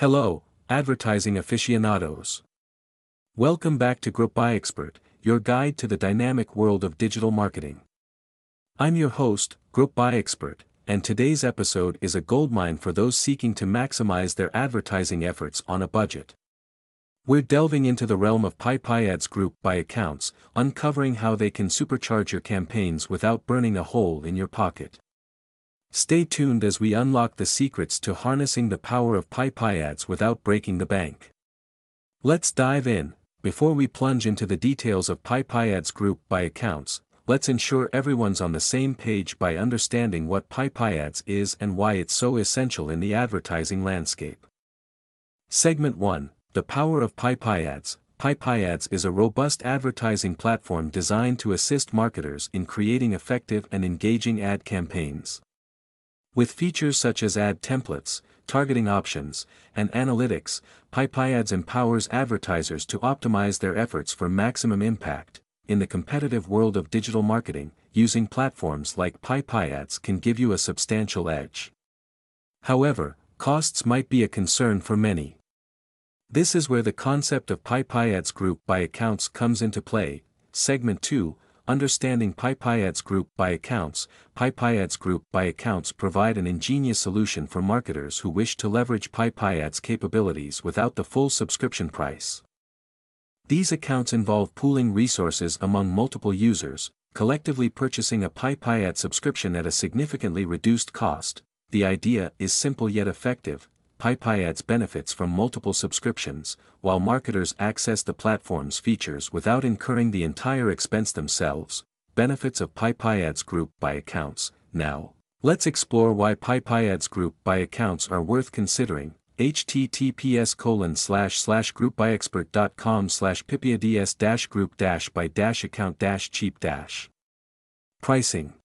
Hello, advertising aficionados. Welcome back to Groupbuyexpert, your guide to the dynamic world of digital marketing. I'm your host, Groupbuyexpert, and today's episode is a goldmine for those seeking to maximize their advertising efforts on a budget. We're delving into the realm of PiPi Group Buy accounts, uncovering how they can supercharge your campaigns without burning a hole in your pocket. Stay tuned as we unlock the secrets to harnessing the power of PiPiads without breaking the bank. Let's dive in. Before we plunge into the details of PiPiads group buy accounts, let's ensure everyone's on the same page by understanding what PiPiads is and why it's so essential in the advertising landscape. Segment 1 The Power of PiPiads. PyPI ads is a robust advertising platform designed to assist marketers in creating effective and engaging ad campaigns. With features such as ad templates, targeting options, and analytics, PiPi empowers advertisers to optimize their efforts for maximum impact. In the competitive world of digital marketing, using platforms like PiPi can give you a substantial edge. However, costs might be a concern for many. This is where the concept of PiPi group buy accounts comes into play. Segment 2 Understanding PiPi Group Buy Accounts PiPi Group Buy Accounts provide an ingenious solution for marketers who wish to leverage PiPi capabilities without the full subscription price. These accounts involve pooling resources among multiple users, collectively purchasing a PiPi subscription at a significantly reduced cost. The idea is simple yet effective, PiPi benefits from multiple subscriptions, while marketers access the platform's features without incurring the entire expense themselves. Benefits of PiPi Group Buy Accounts. Now, let's explore why PiPi Group Buy Accounts are worth considering. https colon slash slash groupbuyexpert.com slash pipiads dash group dash by dash account dash cheap dash. Pricing.